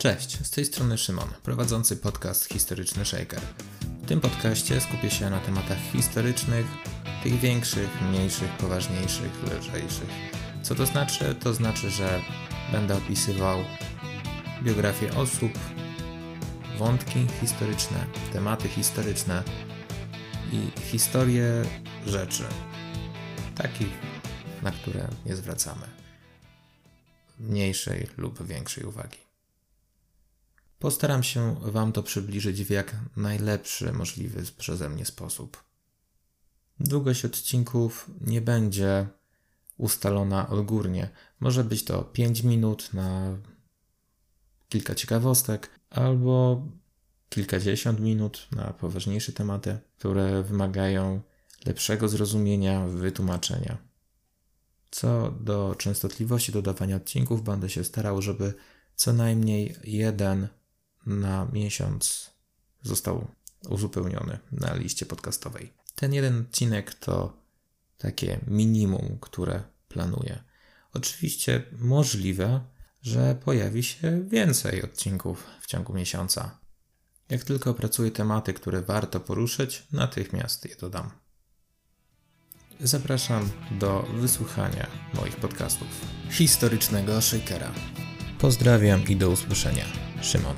Cześć, z tej strony Szymon, prowadzący podcast Historyczny Shaker. W tym podcaście skupię się na tematach historycznych, tych większych, mniejszych, poważniejszych, lżejszych. Co to znaczy? To znaczy, że będę opisywał biografię osób, wątki historyczne, tematy historyczne i historię rzeczy, takich, na które nie zwracamy mniejszej lub większej uwagi. Postaram się Wam to przybliżyć w jak najlepszy możliwy przeze mnie sposób. Długość odcinków nie będzie ustalona odgórnie. Może być to 5 minut na kilka ciekawostek, albo kilkadziesiąt minut na poważniejsze tematy, które wymagają lepszego zrozumienia, wytłumaczenia. Co do częstotliwości dodawania odcinków, będę się starał, żeby co najmniej jeden na miesiąc został uzupełniony na liście podcastowej. Ten jeden odcinek to takie minimum, które planuję. Oczywiście możliwe, że pojawi się więcej odcinków w ciągu miesiąca. Jak tylko opracuję tematy, które warto poruszyć, natychmiast je dodam. Zapraszam do wysłuchania moich podcastów historycznego Shakera. Pozdrawiam i do usłyszenia. Szymon.